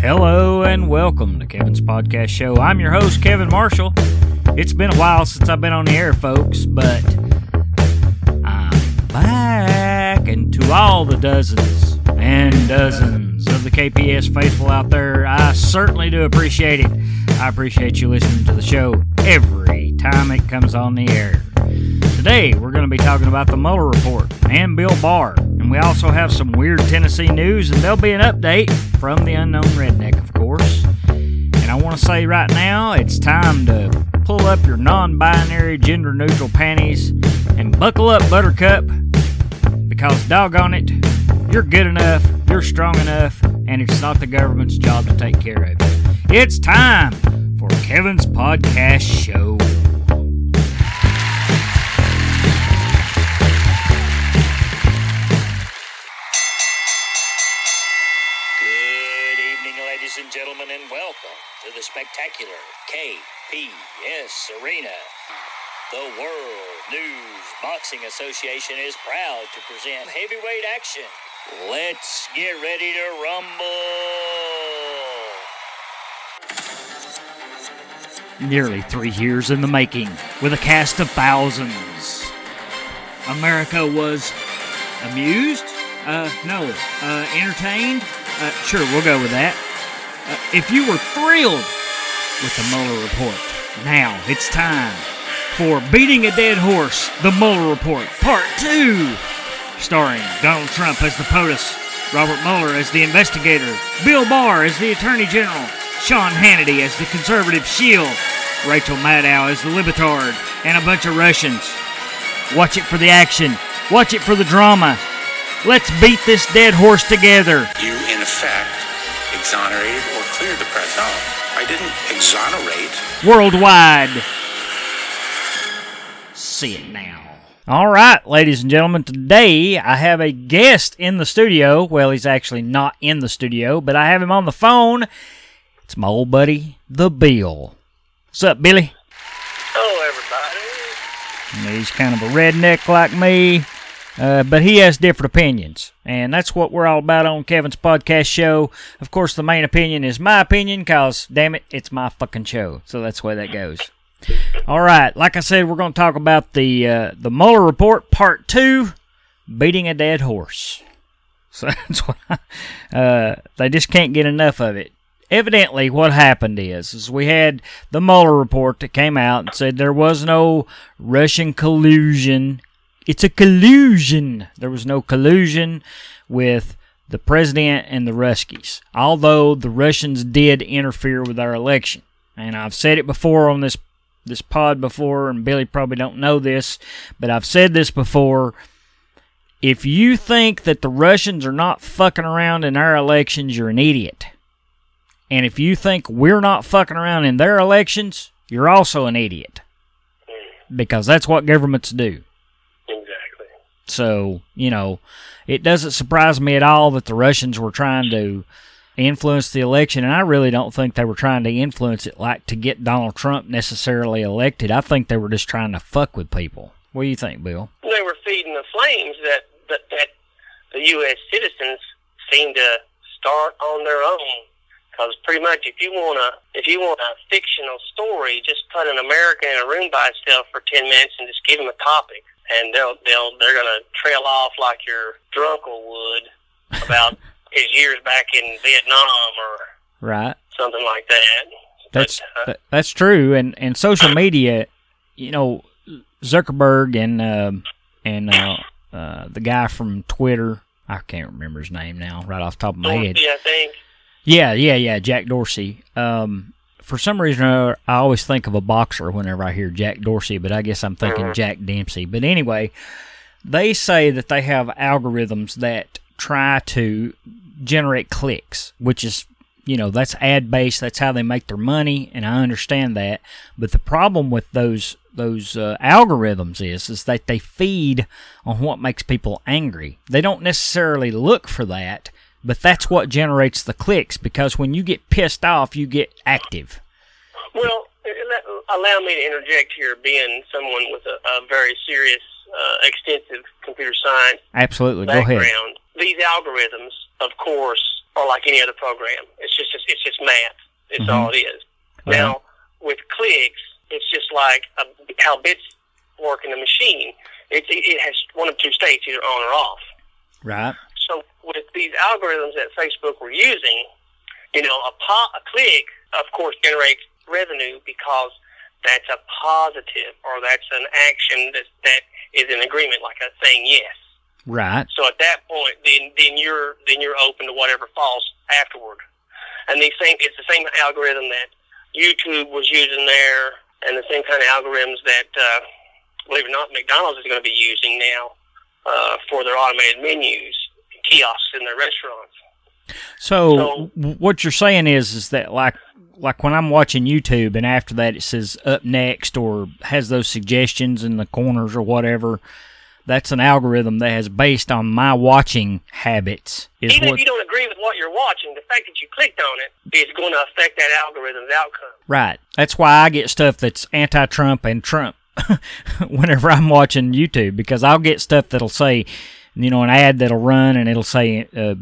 Hello and welcome to Kevin's Podcast Show. I'm your host, Kevin Marshall. It's been a while since I've been on the air, folks, but I'm back. And to all the dozens and dozens of the KPS faithful out there, I certainly do appreciate it. I appreciate you listening to the show every time it comes on the air. Today, we're going to be talking about the Mueller report and Bill Barr. We also have some weird Tennessee news, and there'll be an update from the unknown redneck, of course. And I want to say right now, it's time to pull up your non binary, gender neutral panties and buckle up, Buttercup, because doggone it, you're good enough, you're strong enough, and it's not the government's job to take care of you. It's time for Kevin's Podcast Show. The spectacular KPS Arena. The World News Boxing Association is proud to present heavyweight action. Let's get ready to rumble. Nearly three years in the making, with a cast of thousands. America was amused? Uh, no. Uh, entertained? Uh, sure, we'll go with that. If you were thrilled with the Mueller report, now it's time for Beating a Dead Horse, the Mueller report, part two. Starring Donald Trump as the POTUS, Robert Mueller as the investigator, Bill Barr as the Attorney General, Sean Hannity as the conservative shield, Rachel Maddow as the libetard, and a bunch of Russians. Watch it for the action. Watch it for the drama. Let's beat this dead horse together. you in effect exonerated or cleared the press. No, I didn't exonerate. Worldwide. See it now. All right, ladies and gentlemen, today I have a guest in the studio. Well, he's actually not in the studio, but I have him on the phone. It's my old buddy, the Bill. What's up, Billy? Hello, everybody. He's kind of a redneck like me, uh, but he has different opinions. And that's what we're all about on Kevin's podcast show. Of course, the main opinion is my opinion, because, damn it, it's my fucking show. So that's the way that goes. All right, like I said, we're going to talk about the uh, the Mueller report, part two, beating a dead horse. So that's what uh, they just can't get enough of it. Evidently, what happened is, is we had the Mueller report that came out and said there was no Russian collusion. It's a collusion. There was no collusion with the president and the Ruskies, although the Russians did interfere with our election. And I've said it before on this this pod before, and Billy probably don't know this, but I've said this before. If you think that the Russians are not fucking around in our elections, you're an idiot. And if you think we're not fucking around in their elections, you're also an idiot. Because that's what governments do. So, you know, it doesn't surprise me at all that the Russians were trying to influence the election, and I really don't think they were trying to influence it like to get Donald Trump necessarily elected. I think they were just trying to fuck with people. What do you think, Bill? They were feeding the flames that, that, that the U.S. citizens seem to start on their own. Because pretty much, if you want a if you want a fictional story, just put an American in a room by itself for ten minutes and just give him a topic, and they'll they'll they're gonna trail off like your drunkle would about his years back in Vietnam or Right. something like that. That's But, uh, that's true, and and social media, you know, Zuckerberg and um and uh, uh, the guy from Twitter, I can't remember his name now, right off the top of my head. Dorsey, I think. Yeah, yeah, yeah, Jack Dorsey. Um, for some reason, or other, I always think of a boxer whenever I hear Jack Dorsey, but I guess I'm thinking Jack Dempsey. But anyway, they say that they have algorithms that try to generate clicks, which is, you know, that's ad based. That's how they make their money, and I understand that. But the problem with those those uh, algorithms is is that they feed on what makes people angry. They don't necessarily look for that, but that's what generates the clicks. Because when you get pissed off, you get active. Well, allow me to interject here, being someone with a, a very serious, uh, extensive computer science Absolutely, go background. ahead. These algorithms, of course, are like any other program. It's just it's just math. It's Mhm. all it is. Uh-huh. Now with clicks, it's just like uh how bits work in a machine. It, it it has one of two states, either on or off. Right. So with these algorithms that Facebook were using, you know, a, po- a click, of course, generates revenue because that's a positive or that's an action that that is in agreement, like a saying yes. Right. So at that point, then then you're then you're open to whatever falls afterward. And the same, it's the same algorithm that YouTube was using there, and the same kind of algorithms that, uh, believe it or not, McDonald's is going to be using now uh, for their automated menus, kiosks in their restaurants. So, So- what you're saying is is that like like when I'm watching YouTube and after that it says up next or has those suggestions in the corners or whatever, that's an algorithm that has based on my watching habits. Is Even what if you don't agree with what you're watching, the fact that you clicked on it is going to affect that algorithm's outcome. right? That's why I get stuff that's anti-Trump and Trump whenever I'm watching YouTube because I'll get stuff that'll say. You know, an ad that'll run and it'll say, uh,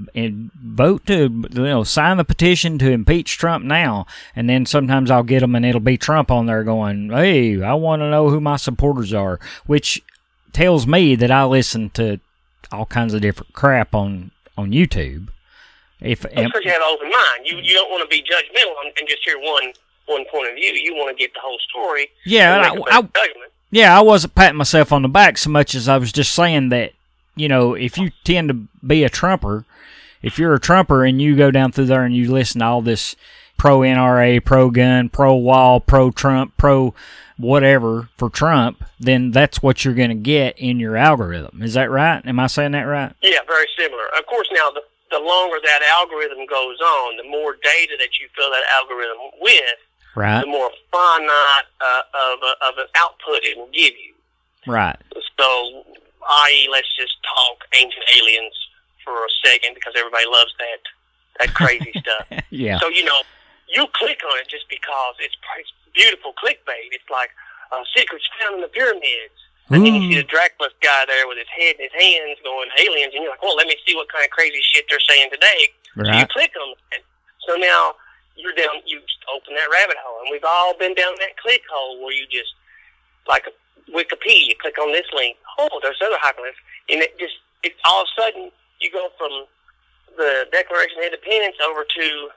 vote to, you know, sign the petition to impeach Trump now. And then sometimes I'll get them and it'll be Trump on there going, hey, I want to know who my supporters are, which tells me that I listen to all kinds of different crap on, on YouTube. If, That's because you have an open mind. You you don't want to be judgmental and, and just hear one one point of view. You want to get the whole story. yeah, I, I, judgment. Yeah, I wasn't patting myself on the back so much as I was just saying that, you know, if you tend to be a Trumper, if you're a Trumper and you go down through there and you listen to all this pro NRA, pro gun, pro wall, pro Trump, pro whatever for Trump, then that's what you're going to get in your algorithm. Is that right? Am I saying that right? Yeah, very similar. Of course, now the the longer that algorithm goes on, the more data that you fill that algorithm with, Right. the more finite uh, of a, of an output it will give you. Right. So, i.e., let's just talk ancient aliens for a second because everybody loves that that crazy stuff. Yeah. So you know, you click on it just because it's, it's beautiful clickbait. It's like uh, secrets found in the pyramids. And then you see the Dracula guy there with his head in his hands going aliens, and you're like, well, let me see what kind of crazy shit they're saying today. So you click on it. So now you're down, you open that rabbit hole. And we've all been down that click hole where you just, like Wikipedia, you click on this link. Oh, there's other hyperlinks. And it just, it, all of a sudden, you go from the Declaration of Independence over to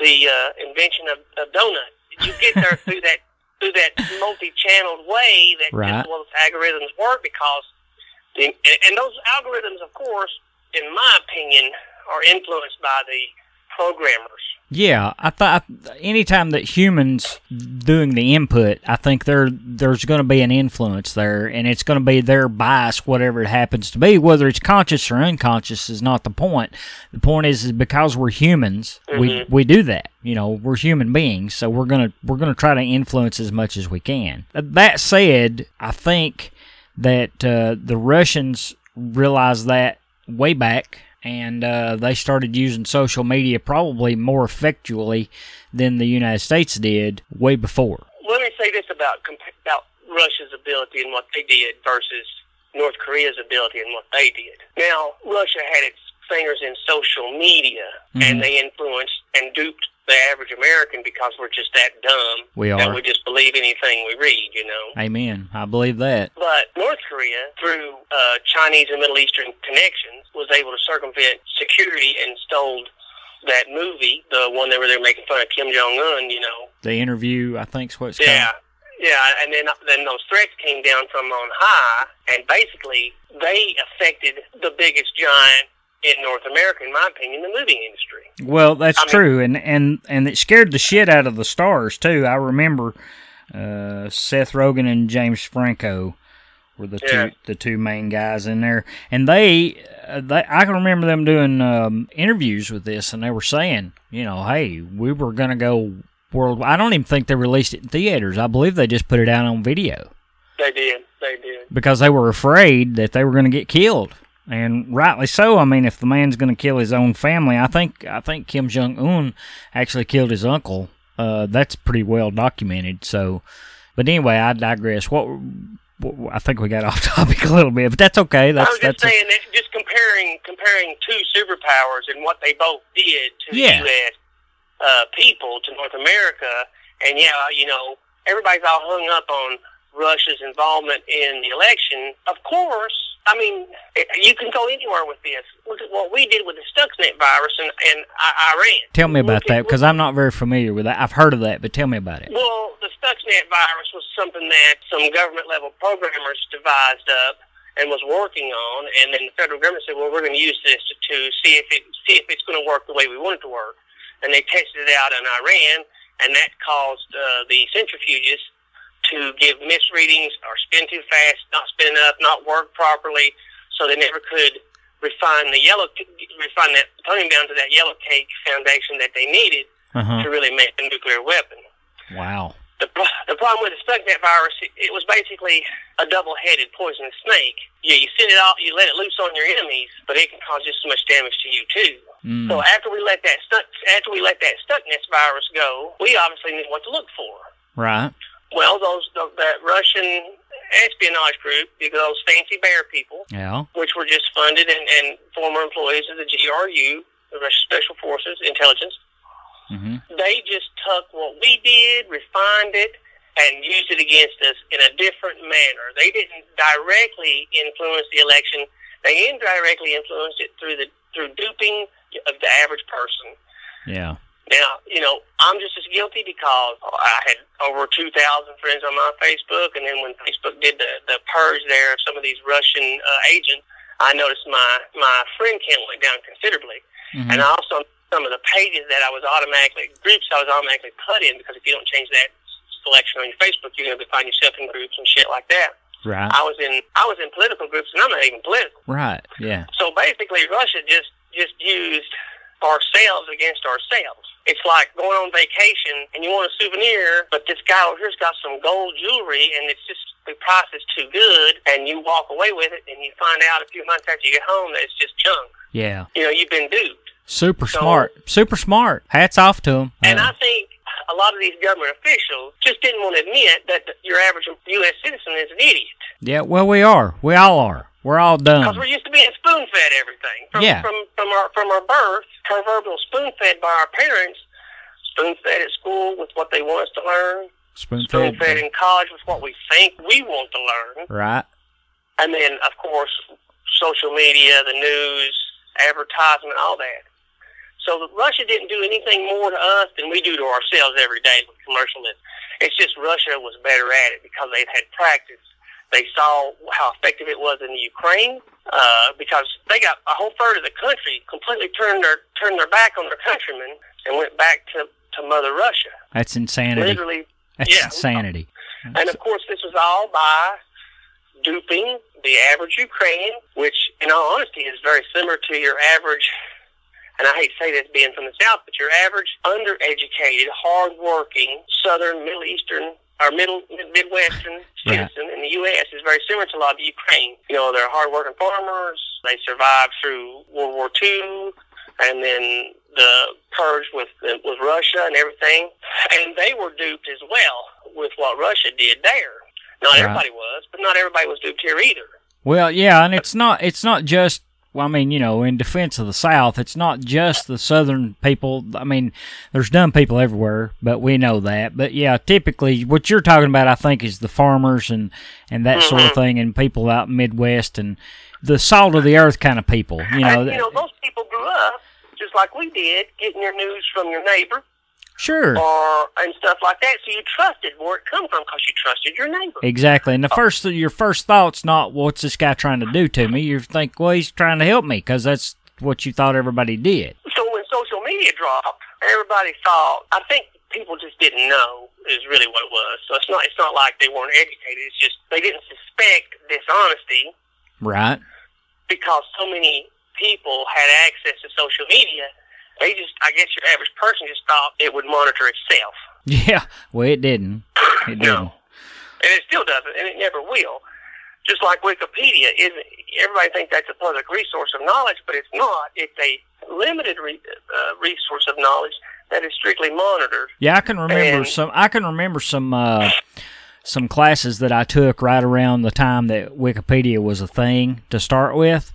the uh, invention of, of donut. You get there through that through that multi-channeled way that Right. just those algorithms work because the, and, and those algorithms, of course, in my opinion, are influenced by the programmers. Yeah, I thought anytime that humans doing the input, I think there there's going to be an influence there, and it's going to be their bias, whatever it happens to be. Whether it's conscious or unconscious is not the point. The point is, is because we're humans, we we do that. You know, we're human beings, so we're gonna we're gonna try to influence as much as we can. That said, I think that uh, the Russians realized that way back and uh, they started using social media probably more effectually than the United States did way before. Let me say this about about Russia's ability and what they did versus North Korea's ability and what they did. Now, Russia had its fingers in social media, Mhm. and they influenced and duped the average American because we're just that dumb We that are. we just believe anything we read, you know. Amen. I believe that. But North Korea, through uh, Chinese and Middle Eastern connections, was able to circumvent security and stole that movie, the one where they were there making fun of Kim Jong Un, you know. The interview, I think, is what it's Yeah, called. yeah, and then then those threats came down from on high, and basically they affected the biggest giant in North America, in my opinion, the movie industry. Well, that's I mean- true, and and and it scared the shit out of the stars too. I remember uh, Seth Rogen and James Franco were the Yeah. two the two main guys in there, and they, uh, they I can remember them doing um, interviews with this, and they were saying, you know, hey, we were gonna go world. I don't even think they released it in theaters. I believe they just put it out on video They did, they did. because they were afraid that they were going to get killed, and rightly so. I mean, if the man's going to kill his own family, I think I think Kim Jong Un actually killed his uncle. Uh, that's pretty well documented. So, but anyway, I digress. What, what I think we got off topic a little bit, but that's okay. I That's was just that's saying that just comparing comparing two superpowers and what they both did to Yeah. the U.S. uh, people to North America. And yeah, you know, everybody's all hung up on Russia's involvement in the election. Of course, I mean, you can go anywhere with this. Look at what we did with the Stuxnet virus in, in Iran. Tell me about that because I'm not very familiar with that. I've heard of that, but tell me about it. Well, the Stuxnet virus was something that some government level programmers devised up and was working on, and then the federal government said, "Well, we're going to use this to, to see if it see if it's going to work the way we want it to work." And they tested it out in Iran, and that caused uh, the centrifuges to give misreadings or spin too fast, not spin enough, not work properly, so they never could refine the yellow refine that plutonium down to that yellow cake foundation that they needed uh-huh. to really make a nuclear weapon. Wow. The, the problem with the Stuxnet virus, it, it was basically a double-headed poisonous snake. Yeah, you send it off, you let it loose on your enemies, but it can cause just as much damage to you too. Mm. So after we let that stuck, after we let that Stuxnet virus go, we obviously knew what to look for. Right. Well, those the, that Russian espionage group, because those fancy bear people, yeah, which were just funded and, and former employees of the GRU, the Russian Special Forces Intelligence, mm-hmm. they just took what we did, refined it, and used it against us in a different manner. They didn't directly influence the election; they indirectly influenced it through the through duping of the average person. Yeah. Now, you know, I'm just as guilty because I had over 2,000 friends on my Facebook, and then when Facebook did the, the purge there of some of these Russian uh, agents, I noticed my, my friend count went down considerably. Mm-hmm. And also some of the pages that I was automatically, groups I was automatically put in, because if you don't change that selection on your Facebook, you're going to find yourself in groups and shit like that. Right. I was in I was in political groups, and I'm not even political. Right. Yeah. So basically, Russia just just used ourselves against ourselves. It's like going on vacation and you want a souvenir, but this guy over here's got some gold jewelry and it's just the price is too good, and you walk away with it, and you find out a few months after you get home that it's just junk. Yeah. You know, you've been duped. Super So- smart. Super smart. Hats off to him. And uh, I think a lot of these government officials just didn't want to admit that your average U.S. citizen is an idiot. Yeah. Well, we are. We all are. We're all done. Because we're used to being spoon fed everything. From, Yeah. From from our from our birth, proverbial spoon fed by our parents, spoon fed at school with what they want us to learn, Spoon spoon fed. fed in college with what we think we want to learn, Right. and then of course social media, the news, advertisement, all that. So Russia didn't do anything more to us than we do to ourselves every day with commercialism. It's just Russia was better at it because they've had practice. They saw how effective it was in the Ukraine uh, because they got a whole third of the country completely turned their turned their back on their countrymen and went back to, to Mother Russia. That's insanity. Literally, That's yeah. insanity. And of course, this was all by duping the average Ukrainian, which, in all honesty, is very similar to your average. And I hate to say this being from the South, but your average undereducated, hardworking Southern, Middle Eastern, or Middle Midwestern Right. citizen in the U.S. is very similar to a lot of Ukraine. You know, they're hardworking farmers. They survived through World War II, and then the purge with with Russia and everything, and they were duped as well with what Russia did there. Not Right. everybody was, but not everybody was duped here either. Well, yeah, and it's not it's not just well, I mean, you know, in defense of the South, it's not just the Southern people. I mean, there's dumb people everywhere, but we know that. But yeah, typically, what you're talking about, I think, is the farmers and and that sort of mm-hmm. thing, and people out Midwest and the salt of the earth kind of people. You know, and you know, those people grew up just like we did, getting your news from your neighbor sure, or and stuff like that. So you trusted where it come from because you trusted your neighbor. exactly. And the first your first thought's not what's this guy trying to do to me. You think, well, he's trying to help me because that's what you thought everybody did. So when social media dropped, everybody thought. I think people just didn't know is really what it was. So it's not. It's not like they weren't educated. It's just they didn't suspect dishonesty Right. because so many people had access to social media. They just, I guess, your average person just thought it would monitor itself. Yeah. Well, it didn't. It didn't. No. and it still doesn't, and it never will. Just like Wikipedia isn't. Everybody thinks that's a public resource of knowledge, but it's not. It's a limited re, uh, resource of knowledge that is strictly monitored. Yeah, I can remember And- some. I can remember some uh, some classes that I took right around the time that Wikipedia was a thing to start with,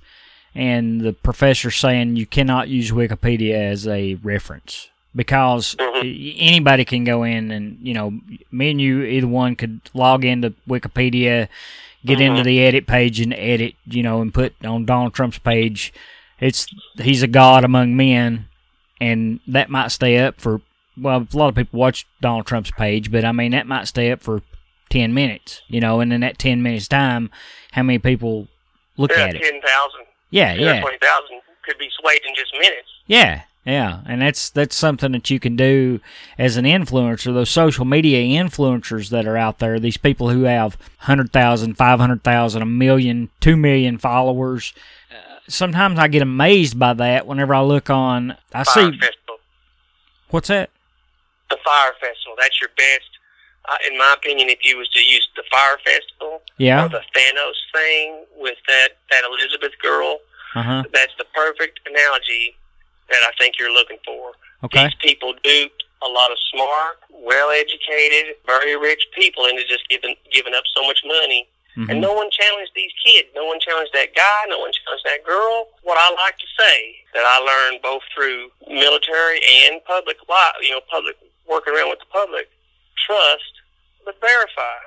and the professor saying you cannot use Wikipedia as a reference. because mm-hmm. anybody can go in and you know me and you either one could log into Wikipedia, get mm-hmm. into the edit page and edit you know and put on Donald Trump's page. It's he's a god among men, and that might stay up for well a lot of people watch Donald Trump's page, but I mean that might stay up for ten minutes, you know, and in that ten minutes time, how many people look Yeah, at it? ten thousand. Yeah, yeah. Twenty thousand could be swayed in just minutes. Yeah, yeah, and that's that's something that you can do as an influencer. Those social media influencers that are out there, these people who have 100,000, 500,000, a million, two million followers. Uh, sometimes I get amazed by that whenever I look on. I Fire see Festival. what's that? The Fire Festival. That's your best. Uh, in my opinion, if you was to use the Fire Festival Yeah. or the Theranos thing with that that Elizabeth girl, Uh huh. that's the perfect analogy that I think you're looking for. Okay. These people duped a lot of smart, well-educated, very rich people into just giving giving up so much money. Mhm. And no one challenged these kids. No one challenged that guy. No one challenged that girl. What I like to say that I learned both through military and public life, you know, public working around with the public, trust but verify.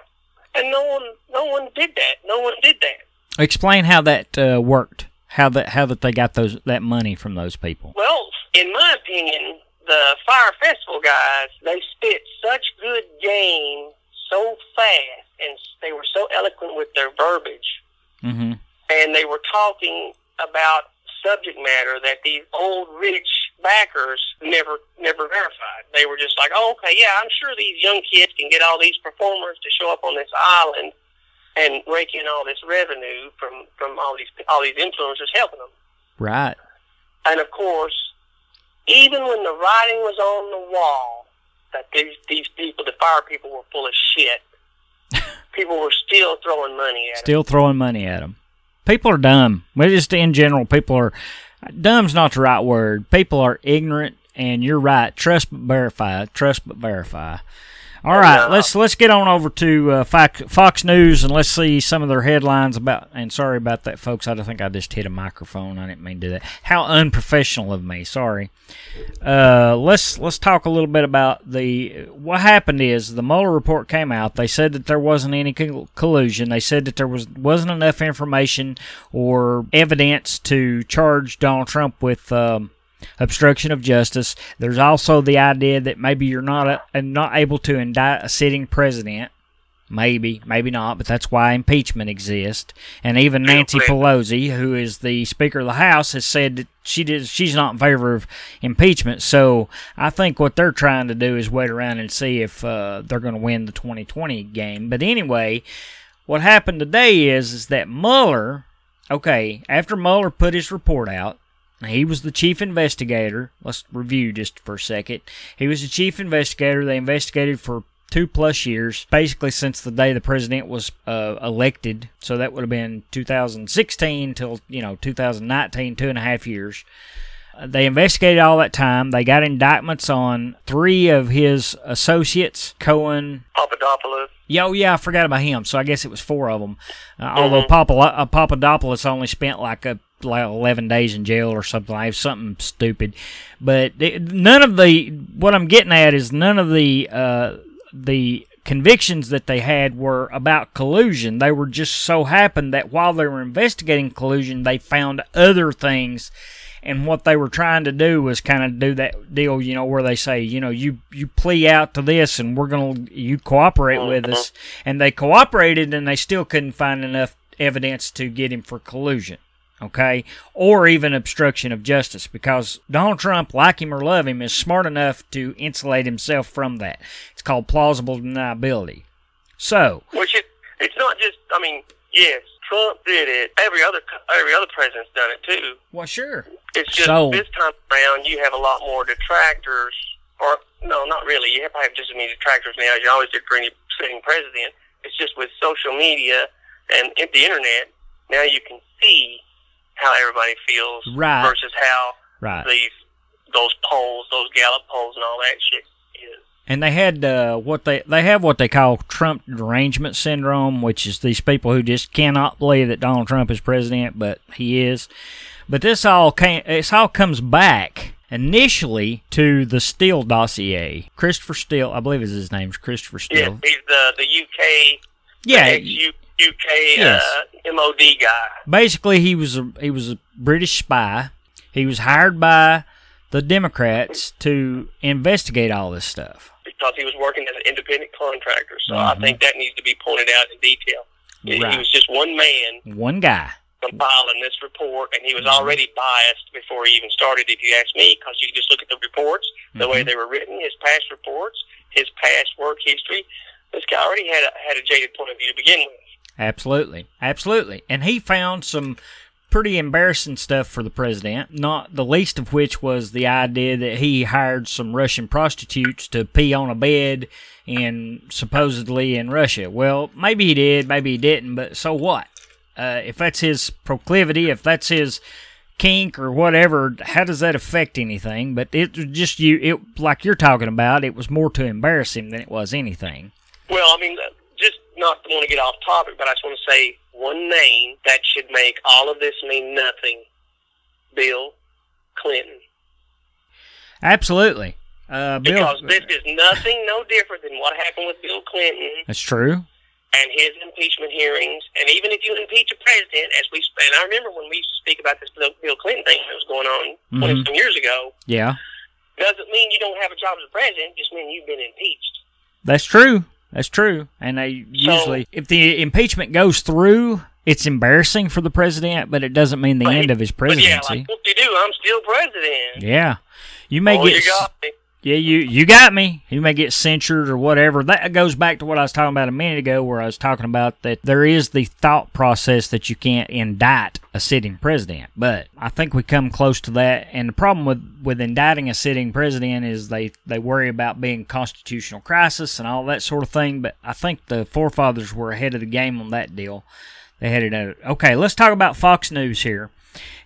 And no one, no one did that. No one did that. Explain how that uh, worked. How that how that they got those that money from those people. Well, in my opinion, the Fire Festival guys, they spit such good game so fast and they were so eloquent with their verbiage Mm-hmm. and they were talking about subject matter that these old rich backers never never verified. They were just like, "Oh, okay, yeah, I'm sure these young kids can get all these performers to show up on this island and rake in all this revenue from from all these all these influencers helping them." Right. And of course, even when the writing was on the wall that these these people, the fire people, were full of shit, people were still throwing money at them. Still throwing money at them. People are dumb. Well, just in general, people are dumb's not the right word. People are ignorant, and you're right. Trust but verify. Trust but verify. All right, Yeah. let's let's get on over to uh, Fox, Fox News and let's see some of their headlines about. And sorry about that, folks. I think I just hit a microphone. I didn't mean to do that. How unprofessional of me. Sorry. Uh, let's let's talk a little bit about the what happened. Is the Mueller report came out? They said that there wasn't any collusion. They said that there was wasn't enough information or evidence to charge Donald Trump with. Um, obstruction of justice. There's also the idea that maybe you're not a, not able to indict a sitting president. Maybe, maybe not, but that's why impeachment exists. And even Nancy Pelosi, who is the Speaker of the House, has said that she did, she's not in favor of impeachment. So I think what they're trying to do is wait around and see if uh, they're going to win the 2020 game. But anyway, what happened today is is that Mueller, okay, after Mueller put his report out, he was the chief investigator. Let's review just for a second. He was the chief investigator. They investigated for two plus years, basically since the day the president was uh, elected. So that would have been 2016 till you know 2019, two and a half years. Uh, They investigated all that time. They got indictments on three of his associates, Cohen, Papadopoulos. yeah, oh yeah, I forgot about him. So I guess it was four of them. Uh, Although Papalo- uh, Papadopoulos only spent like a like eleven days in jail or something like something stupid. But none of the what I'm getting at is none of the uh, the convictions that they had were about collusion. They were just so happened that while they were investigating collusion, they found other things and what they were trying to do was kind of do that deal, you know, where they say, you know, you you plea out to this, and we're gonna you cooperate with us, and they cooperated, and they still couldn't find enough evidence to get him for collusion, okay, or even obstruction of justice, because Donald Trump, like him or love him, is smart enough to insulate himself from that. It's called plausible deniability. So, Which it, it's not just. I mean, yes, Trump did it. Every other every other president's done it too. well, sure, It's just So- this time around you have a lot more detractors, or no, not really. You have probably have just as many detractors now as you always did for any sitting president. It's just with social media and the internet. Now you can see how everybody feels Right. versus how right. these those polls, those Gallup polls, and all that shit is. And they had uh, what they they have what they call Trump derangement syndrome, which is these people who just cannot believe that Donald Trump is president, but he is. But this all came, this all comes back initially to the Steele dossier. Christopher Steele, I believe is his name's Christopher Steele. he's the the UK Yeah, ex UK Yes. uh, MOD guy. basically he was a he was a British spy. He was hired by the Democrats to investigate all this stuff. because he was working as an independent contractor. So I Mhm. think that needs to be pointed out in detail. He- Right. He was just one man One guy. compiling this report, and he was Mhm. already biased before he even started, if you ask me, because you just look at the reports, the way Mhm. they were written, his past reports, his past work history. This guy already had a, had a jaded point of view to begin with. Absolutely. Absolutely. And he found some pretty embarrassing stuff for the president, not the least of which was the idea that he hired some Russian prostitutes to pee on a bed in supposedly in Russia. Well, maybe he did, maybe he didn't, but so what? Uh, if that's his proclivity, if that's his kink or whatever, how does that affect anything? But it was just you, it like you're talking about, it was more to embarrass him than it was anything. Well, I mean, not want to get off topic, but I just want to say one name that should make all of this mean nothing. Bill Clinton. Absolutely. Uh, Bill, Because this is nothing no different than what happened with Bill Clinton that's true. and his impeachment hearings. And even if you impeach a president, as we and I remember when we used to speak about this Bill Clinton thing that was going on Mhm. 20 some years ago, Yeah, doesn't mean you don't have a job as a president. Just means you've been impeached. that's true. That's true. And they usually, if the impeachment goes through, it's embarrassing for the president, but it doesn't mean the But- end of his But yeah, presidency. like what they do, I'm still president. Yeah, you may oh, get. you got me. Yeah, you you got me. You may get censured or whatever. That goes back to what I was talking about a minute ago, where I was talking about that there is the thought process that you can't indict a sitting president. But I think we come close to that. And the problem with with indicting a sitting president is they they worry about being constitutional crisis and all that sort of thing. But I think the forefathers were ahead of the game on that deal. They had it. At, okay, let's talk about Fox News here.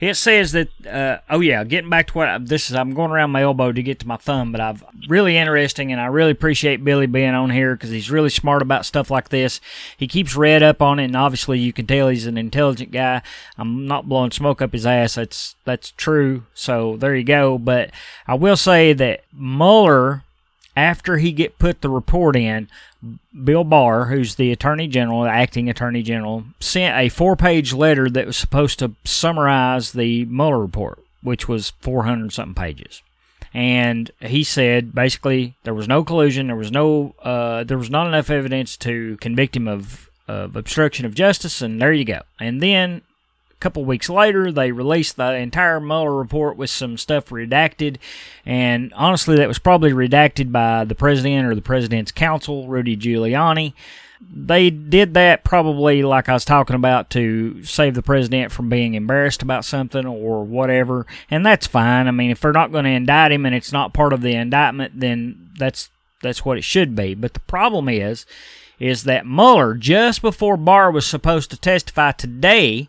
It says that, uh, oh yeah, getting back to what I, this is, I'm going around my elbow to get to my thumb, but I've really interesting, and I really appreciate Billy being on here because he's really smart about stuff like this. He keeps read up on it, and obviously you can tell he's an intelligent guy. I'm not blowing smoke up his ass. That's that's true. So there you go. But I will say that Mueller, after he get put the report in, Bill Barr, who's the Attorney General, the acting Attorney General, sent a four page letter that was supposed to summarize the Mueller report, which was 400 something pages. And he said basically there was no collusion, there was no, uh, there was not enough evidence to convict him of, of obstruction of justice, and there you go. And then couple weeks later, they released the entire Mueller report with some stuff redacted. And honestly, that was probably redacted by the president or the president's counsel, Rudy Giuliani. They did that probably, like I was talking about, to save the president from being embarrassed about something or whatever. And that's fine. I mean, if they're not going to indict him and it's not part of the indictment, then that's that's what it should be. But the problem is, is that Mueller, just before Barr was supposed to testify today,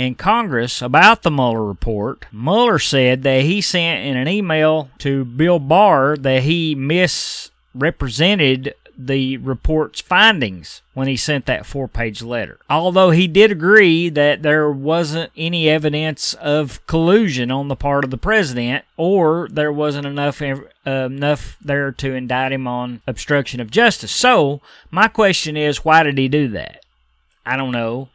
in Congress about the Mueller report, Mueller said that he sent in an email to Bill Barr that he misrepresented the report's findings when he sent that four page letter. Although he did agree that there wasn't any evidence of collusion on the part of the president or there wasn't enough uh, enough there to indict him on obstruction of justice. So, my question is why did he do that? I don't know.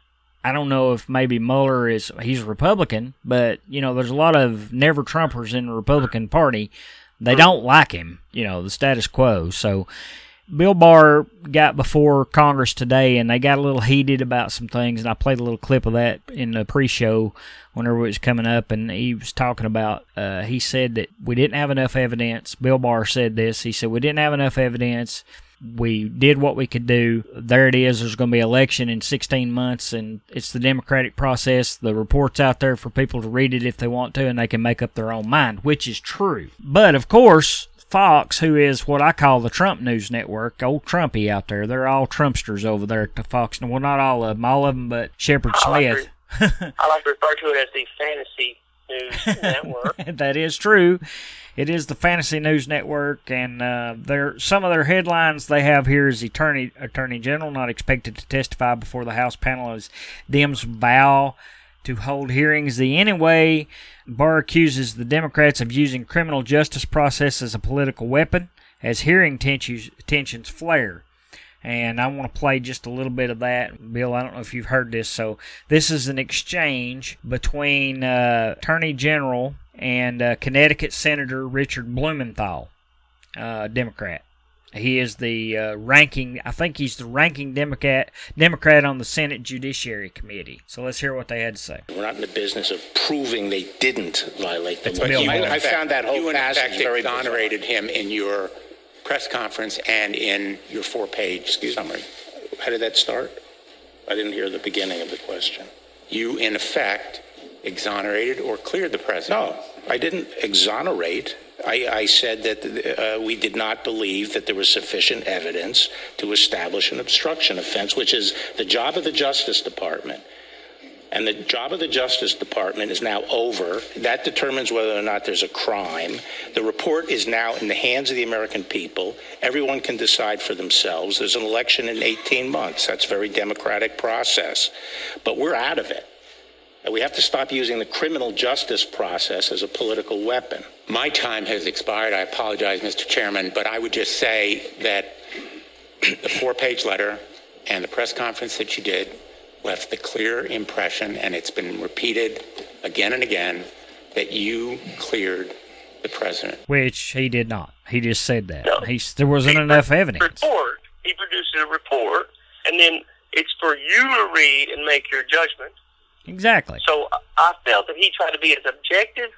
I don't know if maybe Mueller is he's a Republican, but you know, there's a lot of never Trumpers in the Republican Party. They don't like him, you know, the status quo. So Bill Barr got before Congress today and they got a little heated about some things and I played a little clip of that in the pre-show whenever it was coming up and he was talking about uh, he said that we didn't have enough evidence. Bill Barr said this. He said we didn't have enough evidence we did what we could do. There it is. There's going to be election in 16 months, and it's the democratic process. The report's out there for people to read it if they want to, and they can make up their own mind, which is true. But of course, Fox, who is what I call the Trump News Network, old Trumpy out there, they're all Trumpsters over there at the Fox. Well, not all of them, all of them, but Shepard I like Smith. I like to refer to it as the fantasy news network. that is true. It is the Fantasy News Network, and uh, some of their headlines they have here is Attorney Attorney General not expected to testify before the House panel as Dems vow to hold hearings the anyway. Barr accuses the Democrats of using criminal justice process as a political weapon as hearing tensions, tensions flare. And I want to play just a little bit of that. Bill, I don't know if you've heard this. So, this is an exchange between uh, Attorney General and uh, Connecticut Senator Richard Blumenthal, uh, Democrat. He is the uh, ranking. I think he's the ranking Democrat Democrat on the Senate Judiciary Committee. So let's hear what they had to say. We're not in the business of proving they didn't violate the law. Bill You- Maher. I found that whole You in passage effect very bizarre. exonerated him in your press conference and in your four-page summary. How did that start? I didn't hear the beginning of the question. You, in effect, exonerated or cleared the president. No, I didn't exonerate. I, I said that uh, we did not believe that there was sufficient evidence to establish an obstruction offense, which is the job of the Justice Department. And the job of the Justice Department is now over. That determines whether or not there's a crime. The report is now in the hands of the American people. Everyone can decide for themselves. There's an election in 18 months. That's a very democratic process. But we're out of it. And we have to stop using the criminal justice process as a political weapon. My time has expired. I apologize, Mr. Chairman, but I would just say that the four-page letter and the press conference that you did left the clear impression, and it's been repeated again and again, that you cleared the president. Which he did not. He just said that. No. He's, there wasn't He enough evidence. Report. He produces a report, and then it's for you to read and make your judgment. Exactly. So I- felt that he tried to be as objective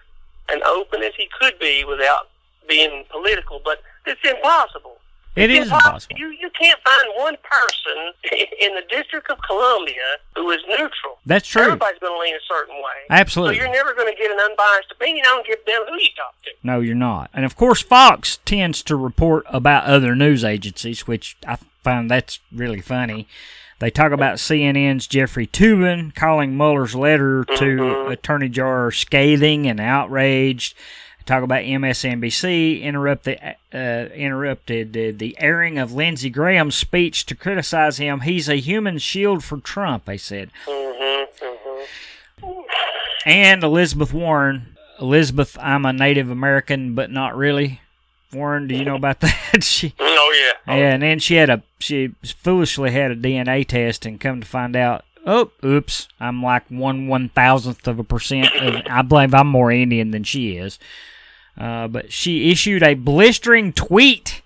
and open as he could be without being political, but it's impossible. It It's is impossible. You you can't find one person in the District of Columbia who is neutral. That's true. Everybody's going to lean a certain way. Absolutely. So you're never going to get an unbiased opinion. I don't give them who you talk to. No, you're not. And of course, Fox tends to report about other news agencies, which I find that's really funny. They talk about CNN's Jeffrey Toobin calling Mueller's letter to mm-hmm. Attorney General scathing and outraged. Talk about MSNBC interrupt the, uh, interrupted the, the airing of Lindsey Graham's speech to criticize him. He's a human shield for Trump, they said. Mm-hmm. Mm-hmm. And Elizabeth Warren. Elizabeth, I'm a Native American, but not really. Warren, do you know about that? she, Oh yeah. yeah, and then she had a she foolishly had a DNA test and come to find out, oh, oops, I'm like one one thousandth of a percent. Of, I believe I'm more Indian than she is. Uh, but she issued a blistering tweet.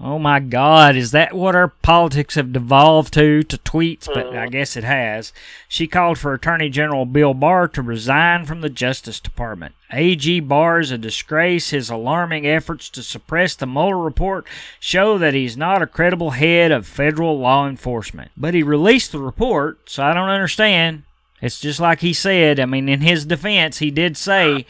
Oh my God, is that what our politics have devolved to? To tweets, but I mm. guess it has. She called for Attorney General Bill Barr to resign from the Justice Department. AG Barr is a disgrace. His alarming efforts to suppress the Mueller report show that he's not a credible head of federal law enforcement. But he released the report, so I don't understand. It's just like he said. I mean, in his defense, he did say,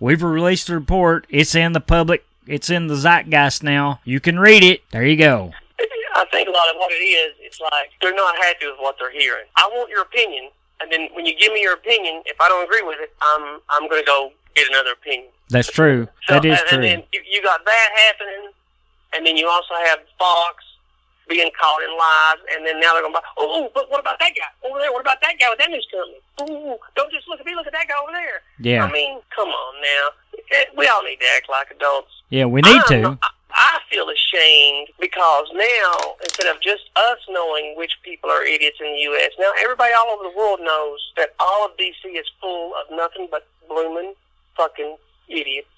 We've released the report. It's in the public. It's in the zeitgeist now. You can read it. There you go. I think a lot of what it is, it's like they're not happy with what they're hearing. I want your opinion, and then when you give me your opinion, if I don't agree with it, I'm I'm going to go get another opinion. That's true. So, That is and, true. And then you- got that happening, and then you also have Fox being caught in lies, and then now they're going, to oh, but what about that guy over there? What about that guy with that news company? Ooh, don't just look at me, look at that guy over there. Yeah. I mean, come on now. Eh, We all need to act like adults. Yeah, we need I'm- to. I, I feel ashamed because now, instead of just us knowing which people are idiots in the U.S., now everybody all over the world knows that all of D.C. is full of nothing but blooming fucking idiots.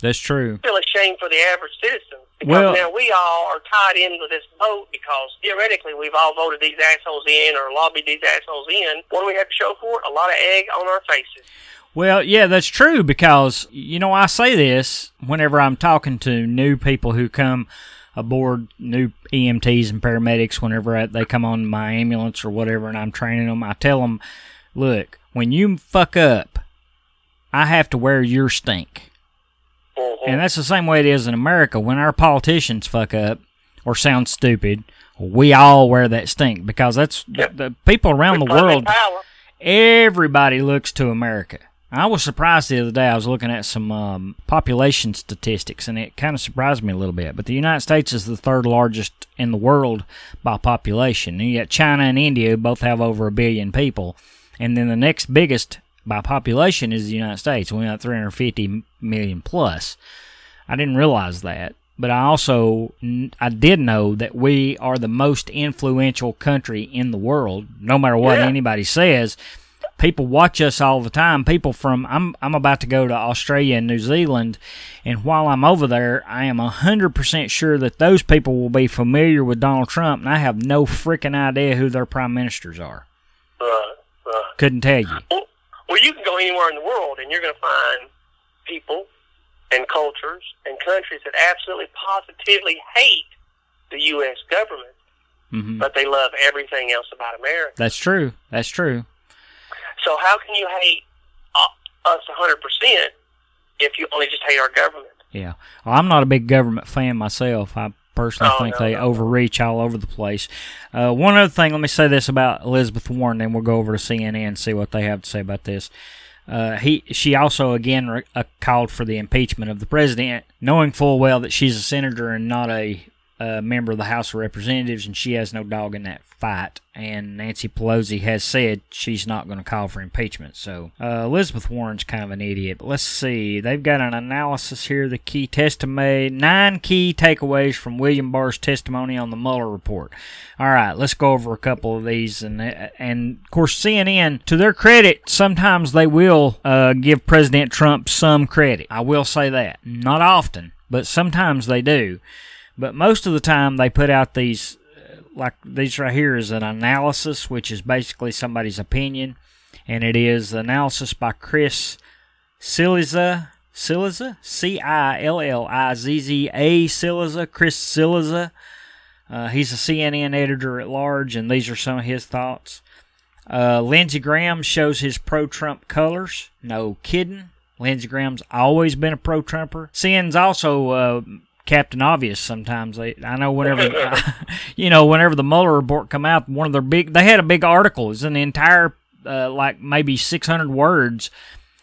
That's true. I feel ashamed for the average citizen because Well- now we all are tied into this boat because theoretically we've all voted these assholes in or lobbied these assholes in. What do we have to show for it? A lot of egg on our faces. Well, yeah, that's true because, you know, I say this whenever I'm talking to new people who come aboard, new EMTs and paramedics, whenever they come on my ambulance or whatever, and I'm training them, I tell them, look, when you fuck up, I have to wear your stink. Mhm. And that's the same way it is in America. When our politicians fuck up or sound stupid, we all wear that stink because that's Yep. the, the people around We the put 'em in world everybody looks to America. I was surprised the other day. I was looking at some um, population statistics, and it kind of surprised me a little bit. But the United States is the third largest in the world by population. And yet China and India, both have over a billion people, and then the next biggest by population is the United States. We got 350 million plus. I didn't realize that, but I also I did know that we are the most influential country in the world. No matter what Yeah. anybody says, people watch us all the time. People from I'm I'm about to go to Australia and New Zealand, and while I'm over there, I am hundred percent sure that those people will be familiar with Donald Trump, and I have no freaking idea who their prime ministers are. Right, right. Couldn't tell you. Well, well, you can go anywhere in the world and you're going to find people and cultures and countries that absolutely positively hate the U.S. government, hmm but they love everything else about America. That's true. That's true. So how can you hate uh, us 100% if you only just hate our government? Yeah. Well, I'm not a big government fan myself. I personally Oh, think no, they no. overreach all over the place. Uh, one other thing, let me say this about Elizabeth Warren, then we'll go over to CNN and see what they have to say about this. Uh, he, she also again re- uh, called for the impeachment of the president, knowing full well that she's a senator and not a, uh member of the House of Representatives, and she has no dog in that fight. And Nancy Pelosi has said she's not going to call for impeachment. So uh, Elizabeth Warren's kind of an idiot. But Let's see. They've got an analysis here. The key testimony, nine key takeaways from William Barr's testimony on the Mueller report. All right, let's go over a couple of these. And and of course, CNN, to their credit, sometimes they will uh, give President Trump some credit. I will say that. Not often, but sometimes they do. But most of the time, they put out these like these right here is an analysis, which is basically somebody's opinion, and it is analysis by Chris Cillizza. Cillizza, C I L L I Z Z A Cillizza, Chris Cillizza. Uh, he's a CNN editor at large, and these are some of his thoughts. Uh, Lindsey Graham shows his pro-Trump colors. No kidding. Lindsey Graham's always been a pro-Trumper. CNN's also uh, Captain Obvious. Sometimes they, I know whenever, you know, whenever the Mueller report come out, one of their big, they had a big article. It's an entire, uh, like maybe 600 words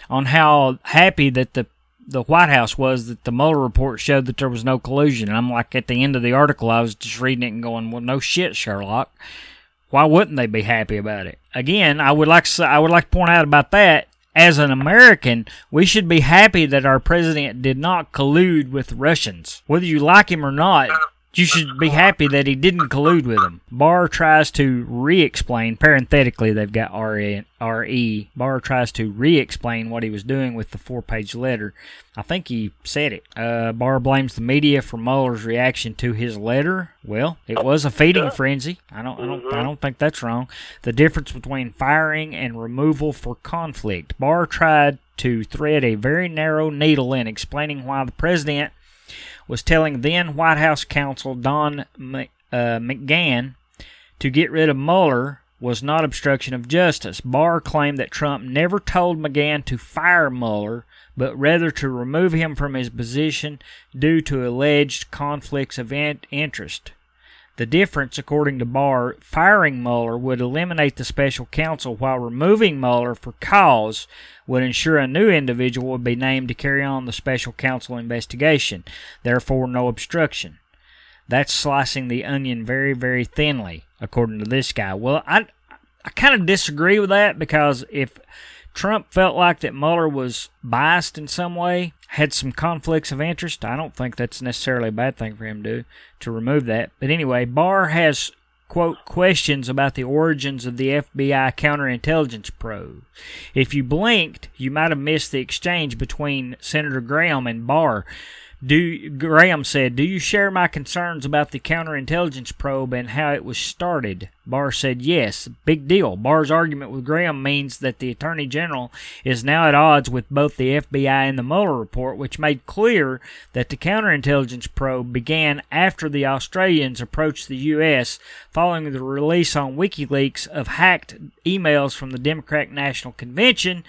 on how happy that the the White House was that the Mueller report showed that there was no collusion. And I'm like, at the end of the article, I was just reading it and going, well, no shit, Sherlock. Why wouldn't they be happy about it? Again, I would like to, I would like to point out about that. As an American, we should be happy that our president did not collude with Russians. Whether you like him or not, you should be happy that he didn't collude with them. Barr tries to re-explain. Parenthetically, they've got R-E. R-E. Barr tries to re-explain what he was doing with the four-page letter. I think he said it. Uh, Barr blames the media for Mueller's reaction to his letter. Well, it was a feeding frenzy. I don't, I don't, I don't think that's wrong. The difference between firing and removal for conflict. Barr tried to thread a very narrow needle in explaining why the president was telling then White House counsel Don uh, McGahn to get rid of Mueller was not obstruction of justice. Barr claimed that Trump never told McGahn to fire Mueller, but rather to remove him from his position due to alleged conflicts of interest. The difference, according to Barr, firing Mueller would eliminate the special counsel, while removing Mueller for cause would ensure a new individual would be named to carry on the special counsel investigation, therefore, no obstruction. That's slicing the onion very, very thinly, according to this guy. Well, I, I kind of disagree with that because if Trump felt like that Mueller was biased in some way, had some conflicts of interest, I don't think that's necessarily a bad thing for him to to remove that. But anyway, Barr has quote questions about the origins of the FBI counterintelligence probe. If you blinked, you might have missed the exchange between Senator Graham and Barr. Do Graham said, "Do you share my concerns about the counterintelligence probe and how it was started?" Barr said, "Yes." Big deal. Barr's argument with Graham means that the Attorney General is now at odds with both the FBI and the Mueller report, which made clear that the counterintelligence probe began after the Australians approached the U.S. following the release on WikiLeaks of hacked emails from the Democratic National Convention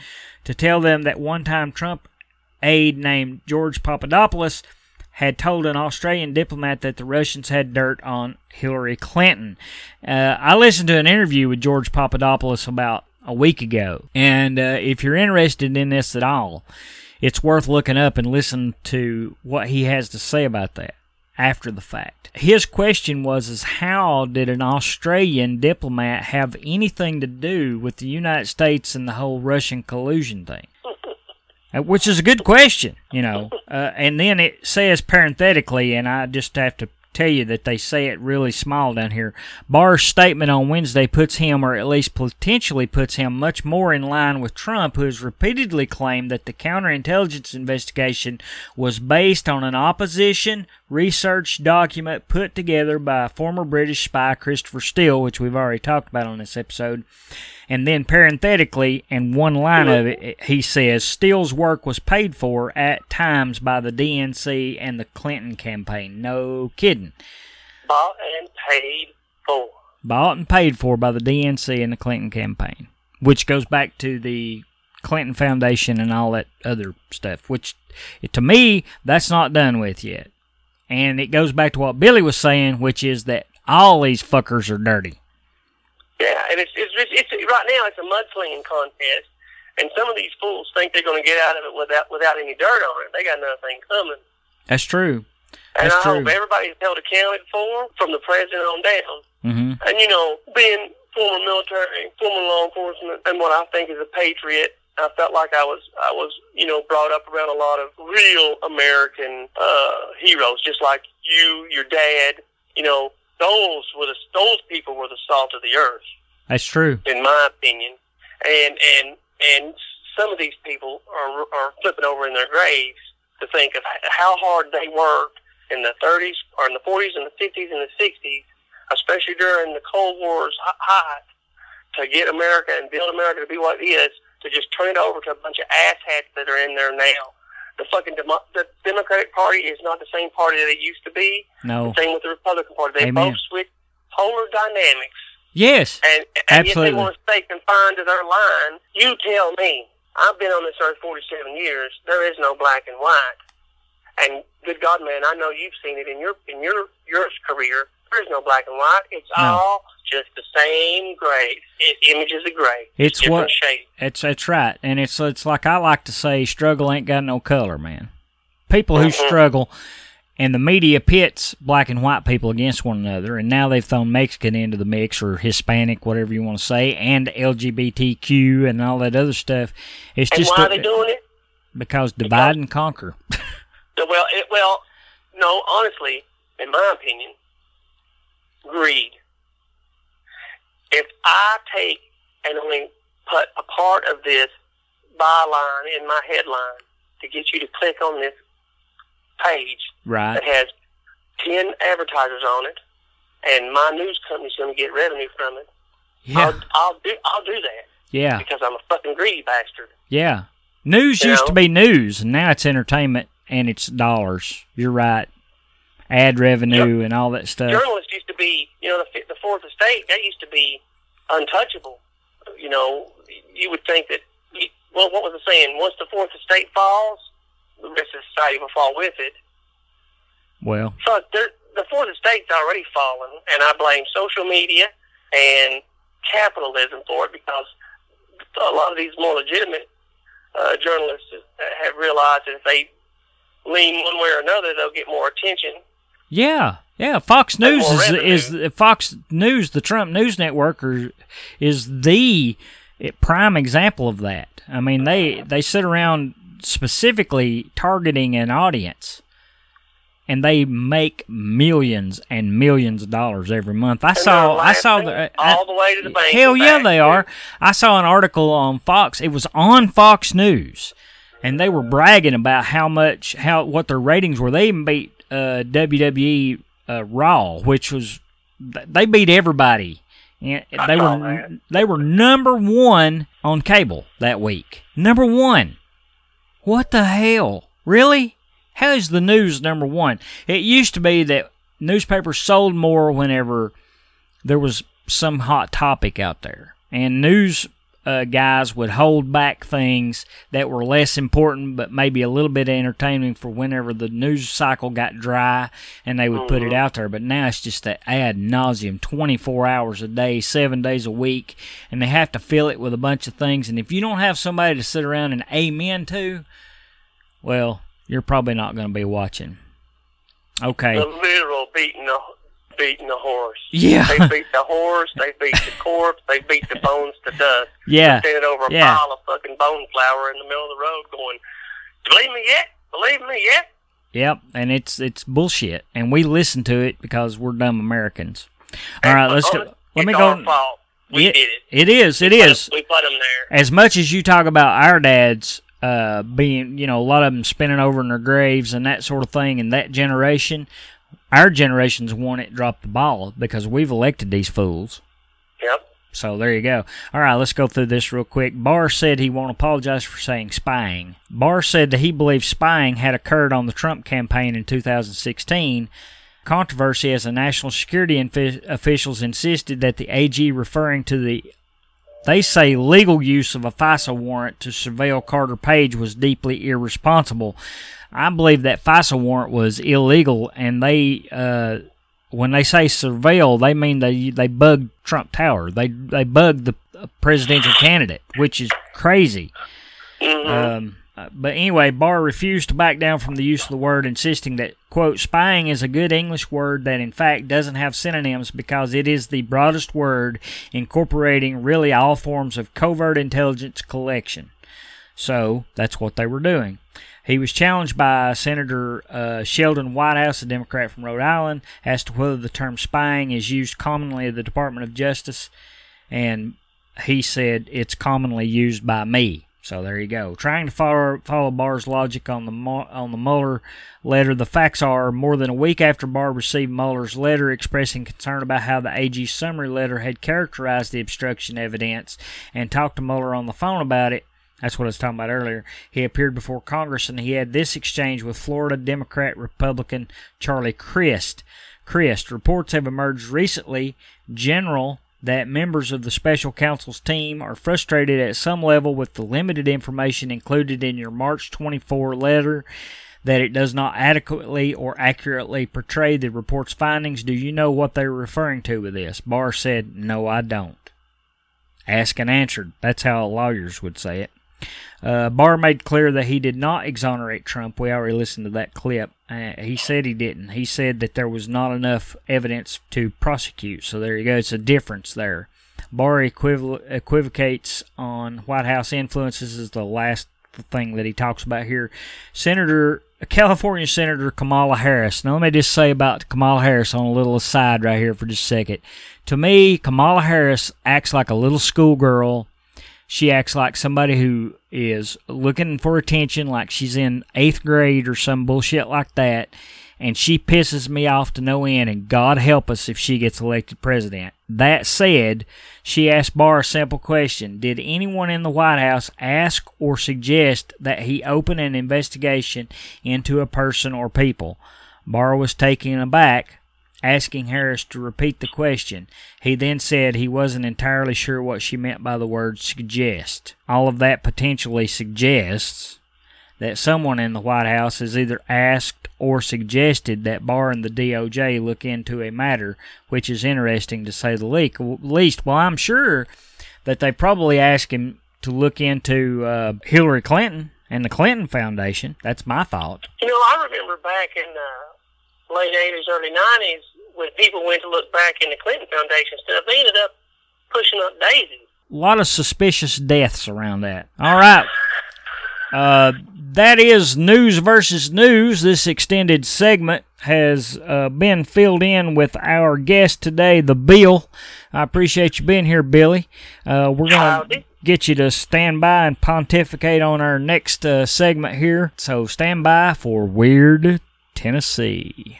to tell them that one-time Trump aide named George Papadopoulos had told an Australian diplomat that the Russians had dirt on Hillary Clinton. Uh, I listened to an interview with George Papadopoulos about a week ago, and uh, if you're interested in this at all, it's worth looking up and listen to what he has to say about that. after the fact. His question was is how did an Australian diplomat have anything to do with the United States and the whole Russian collusion thing? Uh, Which is a good question, you know. Uh, and then it says parenthetically, and I just have to tell you that they say it really small down here. Barr's statement on Wednesday puts him, or at least potentially puts him, much more in line with Trump, who has repeatedly claimed that the counterintelligence investigation was based on an opposition research document put together by former British spy Christopher Steele, which we've already talked about on this episode. And then parenthetically, in one line of it, he says Steele's work was paid for at times by the DNC and the Clinton campaign. No kidding. Bought and paid for. Bought and paid for by the DNC and the Clinton campaign, which goes back to the Clinton Foundation and all that other stuff, which to me, that's not done with yet. And it goes back to what Billy was saying, which is that all these fuckers are dirty. Yeah, and it's it's, it's, it's right now it's a mudslinging contest, and some of these fools think they're going to get out of it without without any dirt on it. They got nothing coming. That's true. And That's I true. hope everybody's held accounted for from the president on down. hmm And you know, being former military, former law enforcement, and what I think is a patriot, I felt like I was I was you know brought up around a lot of real American uh, heroes, just like you, your dad. You know, those were the those people were the salt of the earth, That's true. in my opinion. And and and some of these people are are flipping over in their graves to think of how hard they worked in the 30s or in the 40s and the 50s and the 60s, especially during the Cold War's height, to get America and build America to be what it is, to just turn it over to a bunch of asshats that are in there now. The fucking Demo- the Democratic Party is not the same party that it used to be. No. The Same with the Republican Party. They Amen. both switch polar dynamics. Yes. And, and yet Absolutely. they want to stay confined to their line. You tell me. I've been on this earth 47 years. There is no black and white. And good God, man, I know you've seen it in your in your your career. There is no black and white. It's No. all just the same gray. It, images of gray. It's different what- shades. It's that's right, and it's it's like I like to say, struggle ain't got no color, man. People who Mhm. struggle, and the media pits black and white people against one another, and now they've thrown Mexican into the mix or Hispanic, whatever you want to say, and LGBTQ and all that other stuff. It's And just why a- are they doing it? because divide and conquer. Well, it, well, no. Honestly, in my opinion, greed. If I take and only put a part of this byline in my headline to get you to click on this page right? that has ten advertisers on it, and my news company's going to get revenue from it, Yeah, I'll, I'll do I'll do that yeah, because I'm a fucking greedy bastard. yeah. News You used know? to be news, and now it's entertainment and it's dollars. You're right. Ad revenue and all that stuff. journalists be, you know, the, the fourth estate, that used to be untouchable. You know, you would think that, well, what was the saying? Once the fourth estate falls, the rest of society will fall with it. Well, So there, the fourth estate's already fallen, and I blame social media and capitalism for it because a lot of these more legitimate uh, journalists have realized that if they lean one way or another, they'll get more attention. Yeah, yeah. Fox News is is Fox News, the Trump News Network, are, is the prime example of that. I mean, they they sit around specifically targeting an audience, and they make millions and millions of dollars every month. I And saw I saw the all the way to the bank. Hell yeah, they are. I saw an article on Fox. It was on Fox News, and they were bragging about how much, how what their ratings were. They even beat uh, WWE uh, Raw, which was they beat everybody. And they were that. they were number one on cable that week. Number one. What the hell? Really? How is the news number one? It used to be that newspapers sold more whenever there was some hot topic out there, and news uh, guys would hold back things that were less important, but maybe a little bit entertaining for whenever the news cycle got dry, and they would put it out there. But now it's just that ad nauseum, twenty four hours a day, seven days a week, and they have to fill it with a bunch of things. And if you don't have somebody to sit around and amen to, well, you're probably not going to be watching. Okay. The literal beating the beating the horse. Yeah. They beat the horse. They beat the corpse. They beat the bones to dust. Yeah. Standing over a Yeah. pile of fucking bone flour in the middle of the road, going, "Believe me yet? Believe me yet?" Yep, and it's it's bullshit, and we listen to it because we're dumb Americans. All right, let's go. Let it's me our go. fault. We Yeah, did it. It is. It We put- We put them there. As much as you talk about our dads uh, being, you know, a lot of them spinning over in their graves and that sort of thing, and that generation, our generation's one that dropped the ball because we've elected these fools. Yep. So there you go. All right, let's go through this real quick. Barr said he won't apologize for saying spying. Barr said that he believes spying had occurred on the Trump campaign in 2016. Controversy as the national security infi- officials insisted that the AG referring to the they say legal use of a FISA warrant to surveil Carter Page was deeply irresponsible. I believe that FISA warrant was illegal, and they, uh, when they say surveil, they mean they they bugged Trump Tower. They they bugged the uh, presidential candidate, which is crazy. Um, uh, but anyway, Barr refused to back down from the use of the word, insisting that, quote, spying is a good English word that in fact doesn't have synonyms because it is the broadest word incorporating really all forms of covert intelligence collection. So that's what they were doing. He was challenged by Senator uh, Sheldon Whitehouse, a Democrat from Rhode Island, as to whether the term spying is used commonly in the Department of Justice, and he said it's commonly used by me. So there you go. Trying to follow, follow Barr's logic on the on the Mueller letter, the facts are more than a week after Barr received Mueller's letter expressing concern about how the AG summary letter had characterized the obstruction evidence and talked to Mueller on the phone about it. That's what I was talking about earlier. He appeared before Congress and he had this exchange with Florida Democrat Republican Charlie Crist. Crist reports have emerged recently, general that members of the special counsel's team are frustrated at some level with the limited information included in your March 24 letter that it does not adequately or accurately portray the report's findings. Do you know what they're referring to with this? Barr said, No, I don't. Asked and answered. That's how lawyers would say it. Uh, Barr made clear that he did not exonerate Trump. We already listened to that clip. Uh, he said he didn't. He said that there was not enough evidence to prosecute. So there you go. It's a difference there. Barr equiv- equivocates on White House influences is the last thing that he talks about here. Senator, California Senator Kamala Harris. Now let me just say about Kamala Harris on a little aside right here for just a second. To me, Kamala Harris acts like a little schoolgirl she acts like somebody who is looking for attention, like she's in eighth grade or some bullshit like that. And she pisses me off to no end, and God help us if she gets elected president. That said, she asked Barr a simple question Did anyone in the White House ask or suggest that he open an investigation into a person or people? Barr was taken aback asking Harris to repeat the question. He then said he wasn't entirely sure what she meant by the word suggest. All of that potentially suggests that someone in the White House has either asked or suggested that Barr and the DOJ look into a matter, which is interesting to say the least. Well, I'm sure that they probably asked him to look into uh, Hillary Clinton and the Clinton Foundation. That's my thought. You know, I remember back in the late '80s, early '90s, when people went to look back in the Clinton Foundation stuff, they ended up pushing up daisies. A lot of suspicious deaths around that. All right. Uh, that is news versus news. This extended segment has uh, been filled in with our guest today, the Bill. I appreciate you being here, Billy. Uh, we're going to get you to stand by and pontificate on our next uh, segment here. So stand by for Weird Tennessee.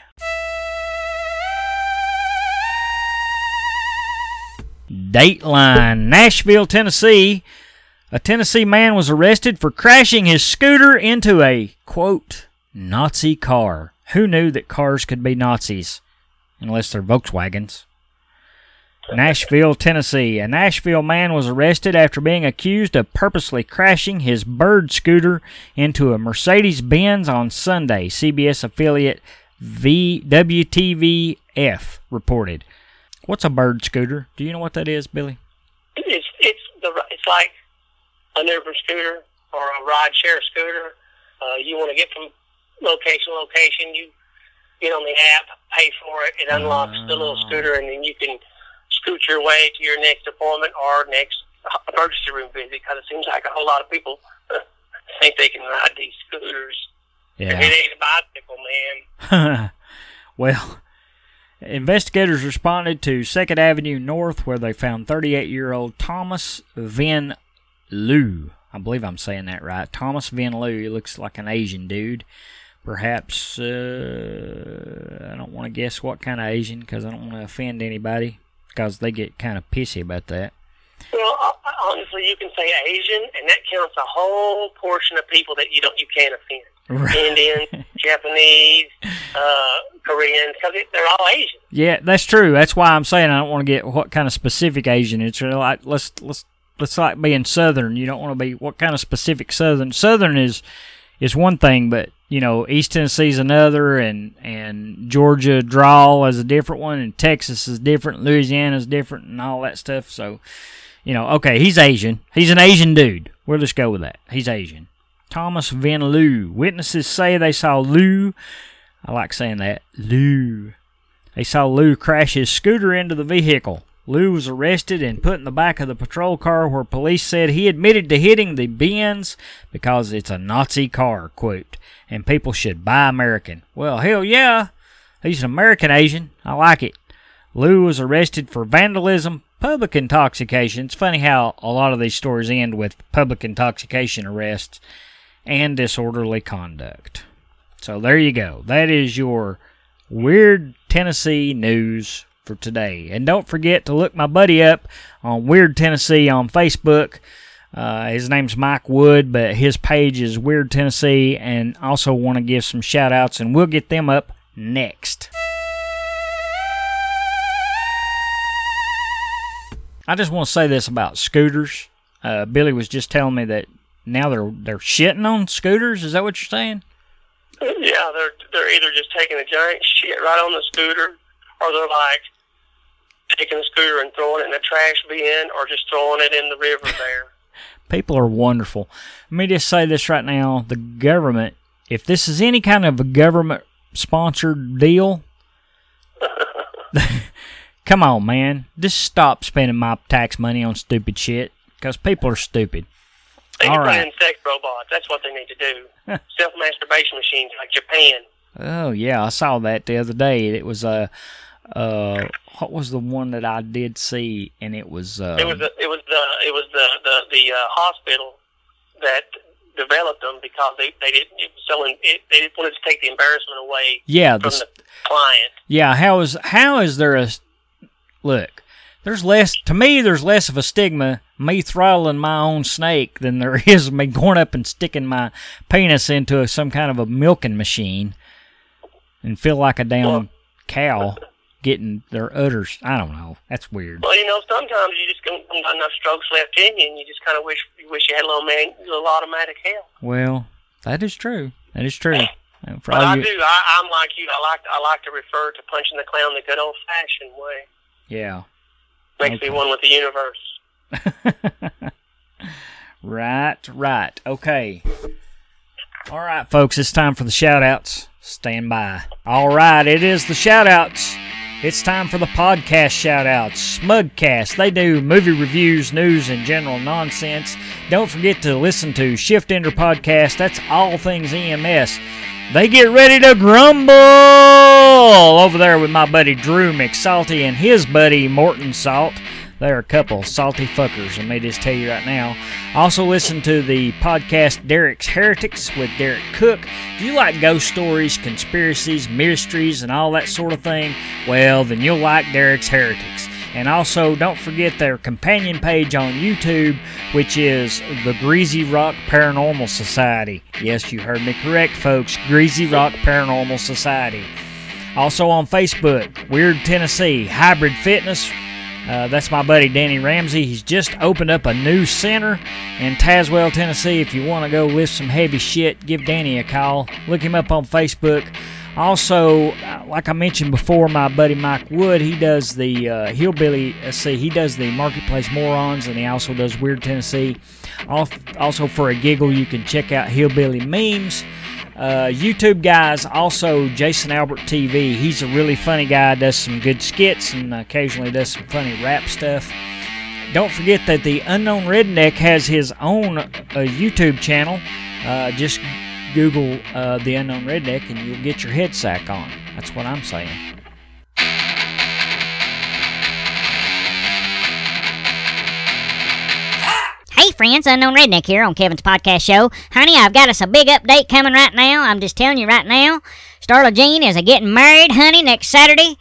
Dateline, Nashville, Tennessee. A Tennessee man was arrested for crashing his scooter into a, quote, Nazi car. Who knew that cars could be Nazis? Unless they're Volkswagens. Nashville, Tennessee. A Nashville man was arrested after being accused of purposely crashing his bird scooter into a Mercedes Benz on Sunday, CBS affiliate v- WTVF reported. What's a bird scooter? Do you know what that is, Billy? It's it's the it's like an Uber scooter or a ride share scooter. Uh, you want to get from location to location. You get on the app, pay for it, it unlocks the little Ah. scooter, and then you can scoot your way to your next appointment or next emergency room visit. Because it seems like a whole lot of people think they can ride these scooters. Yeah. It ain't a bicycle, man. well, investigators responded to Second Avenue North, where they found 38-year-old Thomas Van Loo. I believe I'm saying that right. Thomas Van. He looks like an Asian dude. Perhaps uh, I don't want to guess what kind of Asian because I don't want to offend anybody because they get kind of pissy about that. Well, honestly, you can say Asian, and that counts a whole portion of people that you don't you can't offend. Right. Indians, Japanese, uh, Koreans, because they're all Asian. Yeah, that's true. That's why I'm saying I don't want to get what kind of specific Asian. It's really like let's let's let's like being Southern. You don't want to be what kind of specific Southern. Southern is is one thing, but you know East Tennessee's another, and and Georgia drawl is a different one, and Texas is different, Louisiana's different, and all that stuff. So, you know, okay, he's Asian. He's an Asian dude. We'll just go with that. He's Asian. Thomas Van Loo. Witnesses say they saw Lou. I like saying that. Lou. They saw Lou crash his scooter into the vehicle. Lou was arrested and put in the back of the patrol car where police said he admitted to hitting the Benz because it's a Nazi car, quote, and people should buy American. Well, hell yeah. He's an American Asian. I like it. Lou was arrested for vandalism, public intoxication. It's funny how a lot of these stories end with public intoxication arrests and disorderly conduct. So there you go. That is your Weird Tennessee news for today. And don't forget to look my buddy up on Weird Tennessee on Facebook. Uh, his name's Mike Wood, but his page is Weird Tennessee, and also want to give some shout outs, and we'll get them up next. I just want to say this about scooters. Uh, Billy was just telling me that now they're they're shitting on scooters. Is that what you're saying? Yeah, they're they're either just taking a giant shit right on the scooter, or they're like taking the scooter and throwing it in a trash bin, or just throwing it in the river there. People are wonderful. Let me just say this right now: the government, if this is any kind of a government sponsored deal, come on, man, just stop spending my tax money on stupid shit because people are stupid. They All can put right. in sex robots. That's what they need to do. Self masturbation machines like Japan. Oh yeah, I saw that the other day. It was uh, uh, what was the one that I did see? And it was uh, It was the it was the it was the the the uh, hospital that developed them because they they didn't it was selling it, they wanted to take the embarrassment away yeah, from the, the client. Yeah, how is how is there a look? There's less to me. There's less of a stigma me throttling my own snake than there is me going up and sticking my penis into a, some kind of a milking machine and feel like a damn Well- cow getting their udders. I don't know. That's weird. Well, you know, sometimes you just don't have enough strokes left in you, and you just kind of wish you wish you had a little man, a little automatic help. Well, that is true. That is true. For But I you- do. I, I'm like you. I like I like to refer to punching the clown the good old fashioned way. yeah. Makes Okay. me one with the universe. Right, right. Okay. All right, folks, it's time for the shout outs. Stand by. All right, it is the shout outs. It's time for the podcast shout outs. Smugcast. They do movie reviews, news, and general nonsense. Don't forget to listen to Shift Ender Podcast. That's all things EMS. They get ready to grumble over there with my buddy Drew McSalty and his buddy Morton Salt. They're a couple salty fuckers, let me just tell you right now. Also, listen to the podcast Derek's Heretics with Derek Cook. Do you like ghost stories, conspiracies, mysteries, and all that sort of thing? Well, then you'll like Derek's Heretics. And also, don't forget their companion page on YouTube, which is the Greasy Rock Paranormal Society. Yes, you heard me correct, folks. Greasy Rock Paranormal Society. Also on Facebook, Weird Tennessee, Hybrid Fitness. Uh, that's my buddy Danny Ramsey. He's just opened up a new center in Tazewell, Tennessee. If you want to go lift some heavy shit, give Danny a call. Look him up on Facebook. Also, uh, like I mentioned before, my buddy Mike Wood, he does the uh, Hillbilly, let's see, he does the Marketplace Morons, and he also does Weird Tennessee. Also, for a giggle, you can check out Hillbilly Memes. Uh, YouTube guys, also Jason Albert TV. He's a really funny guy, does some good skits, and occasionally does some funny rap stuff. Don't forget that the Unknown Redneck has his own uh, YouTube channel. Uh, just Google uh, the Unknown Redneck and you'll get your head sack on. That's what I'm saying. Hey friends, Unknown Redneck here on Kevin's podcast show. Honey, I've got us a big update coming right now. I'm just telling you right now. Starla Jean is a getting married, honey, next Saturday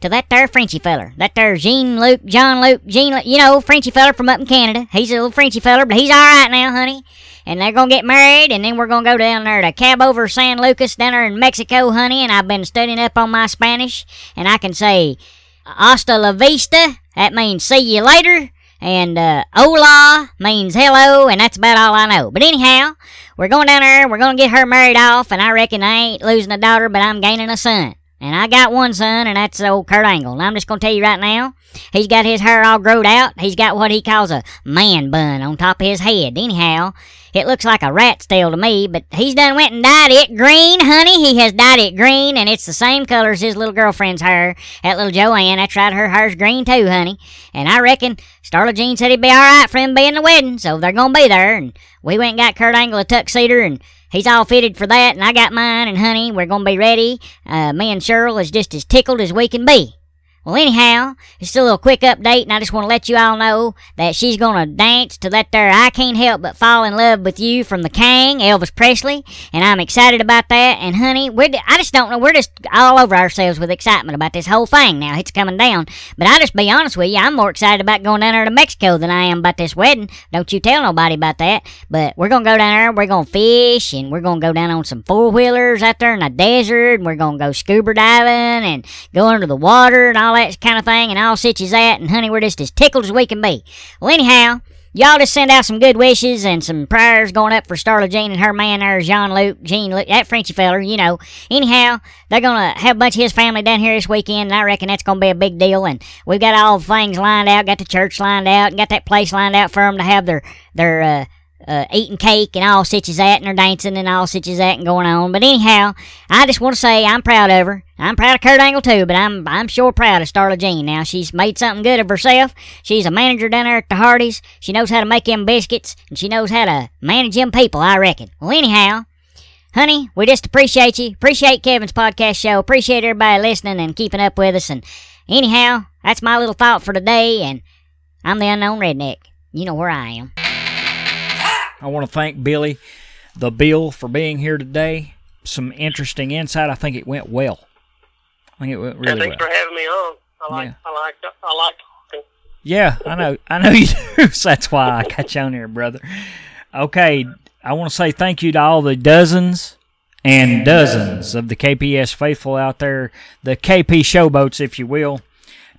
to that there Frenchy feller. That there Jean Luc, John Luke, Jean, you know, Frenchy feller from up in Canada. He's a little Frenchy feller, but he's all right now, honey. And they're gonna get married, and then we're gonna go down there to Cabo over San Lucas, down there in Mexico, honey. And I've been studying up on my Spanish, and I can say hasta la vista. That means see you later. And uh, hola means hello, and that's about all I know. But anyhow, we're going down there, we're going to get her married off, and I reckon I ain't losing a daughter, but I'm gaining a son. And I got one son, and that's old Kurt Angle. And I'm just going to tell you right now, he's got his hair all growed out. He's got what he calls a man bun on top of his head. Anyhow, it looks like a rat's tail to me, but he's done went and dyed it green, honey. He has dyed it green, and it's the same color as his little girlfriend's hair. That little Joanne, that's right, her hair's green too, honey. And I reckon Starla Jean said he'd be all right for him being the wedding, so they're gonna be there. And we went and got Kurt Angle a tuxedo, and he's all fitted for that, and I got mine, and honey, we're gonna be ready. Uh, me and Cheryl is just as tickled as we can be. Well, anyhow, it's a little quick update, and I just want to let you all know that she's gonna dance to that there I Can't Help But Fall in Love with You from the King, Elvis Presley, and I'm excited about that. And honey, we're I just don't know, we're just all over ourselves with excitement about this whole thing now. It's coming down, but I just be honest with you, I'm more excited about going down there to Mexico than I am about this wedding. Don't you tell nobody about that. But we're gonna go down there, we're gonna fish, and we're gonna go down on some four wheelers out there in the desert, and we're gonna go scuba diving and go under the water and all all that kind of thing, and all such as that. And honey, we're just as tickled as we can be. Well, anyhow, y'all just send out some good wishes and some prayers going up for Starla Jean and her man there, Jean Luc, Jean Luc, that Frenchy feller, you know. Anyhow, they're gonna have a bunch of his family down here this weekend, and I reckon that's gonna be a big deal. And we've got all the things lined out, got the church lined out, and got that place lined out for them to have their their uh, uh, eating cake and all such as that, and they're dancing and all such as that and going on. But anyhow, I just want to say I'm proud of her. I'm proud of Kurt Angle too, but I'm I'm sure proud of Starla Jean. Now she's made something good of herself. She's a manager down there at the Hardee's. She knows how to make them biscuits, and she knows how to manage them people. I reckon. Well, anyhow. Honey, we just appreciate you. Appreciate Kevin's podcast show. Appreciate everybody listening and keeping up with us. And anyhow, that's my little thought for today. And I'm the unknown redneck. You know where I am. I want to thank Billy, the Bill, for being here today. Some interesting insight. I think it went well. I think it went really yeah, thanks well. for having me on. I like, Yeah. I like, I like talking. Yeah, I know. I know you do. so that's why I got you on here, brother. Okay, I want to say thank you to all the dozens and dozens of the KPS faithful out there, the KP showboats, if you will.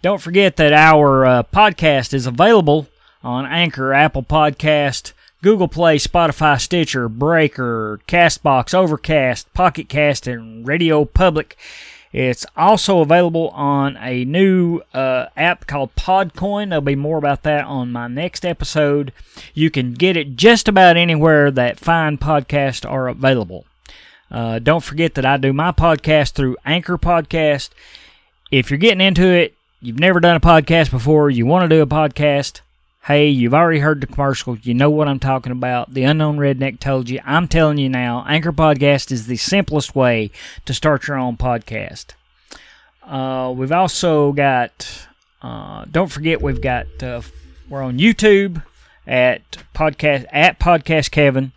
Don't forget that our uh, podcast is available on Anchor, Apple Podcast, Google Play, Spotify, Stitcher, Breaker, Castbox, Overcast, Pocket Cast, and Radio Public. It's also available on a new uh, app called Podcoin. There'll be more about that on my next episode. You can get it just about anywhere that fine podcasts are available. Uh, don't forget that I do my podcast through Anchor Podcast. If you're getting into it, you've never done a podcast before, you want to do a podcast, hey, you've already heard the commercial, you know what I'm talking about. The Unknown Redneck told you. I'm telling you now, Anchor Podcast is the simplest way to start your own podcast. Uh, we've also got, uh, don't forget, we've got, uh, we're on YouTube at podcast at Podcast Kevin.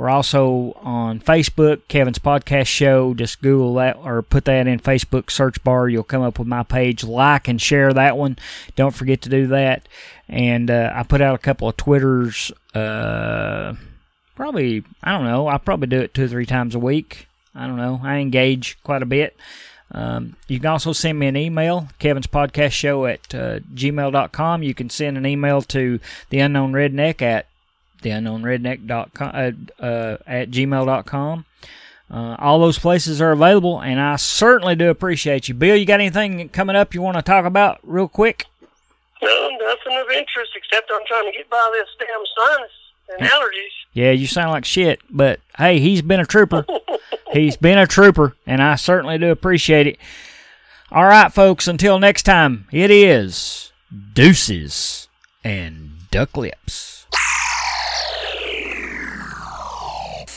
We're also on Facebook, Kevin's Podcast Show. Just Google that or put that in Facebook search bar. You'll come up with my page. Like and share that one. Don't forget to do that. And uh, I put out a couple of Twitters. Uh, probably, I don't know. I probably do it two or three times a week. I don't know. I engage quite a bit. Um, you can also send me an email, Kevin's Podcast Show at uh, gmail.com. You can send an email to the Unknown Redneck at theunknownredneck.com uh, uh, at gmail.com. Uh, all those places are available, and I certainly do appreciate you. Bill, you got anything coming up you want to talk about real quick? No, nothing of interest except I'm trying to get by this damn sinus and allergies. Yeah, you sound like shit, but hey, he's been a trooper. he's been a trooper, and I certainly do appreciate it. All right, folks, until next time, it is deuces and duck lips.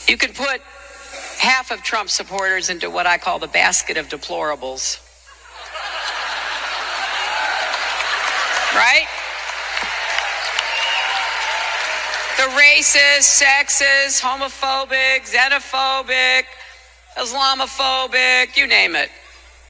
You could put half of Trump supporters into what I call the basket of deplorables. Right? The racist, sexist, homophobic, xenophobic, Islamophobic, you name it.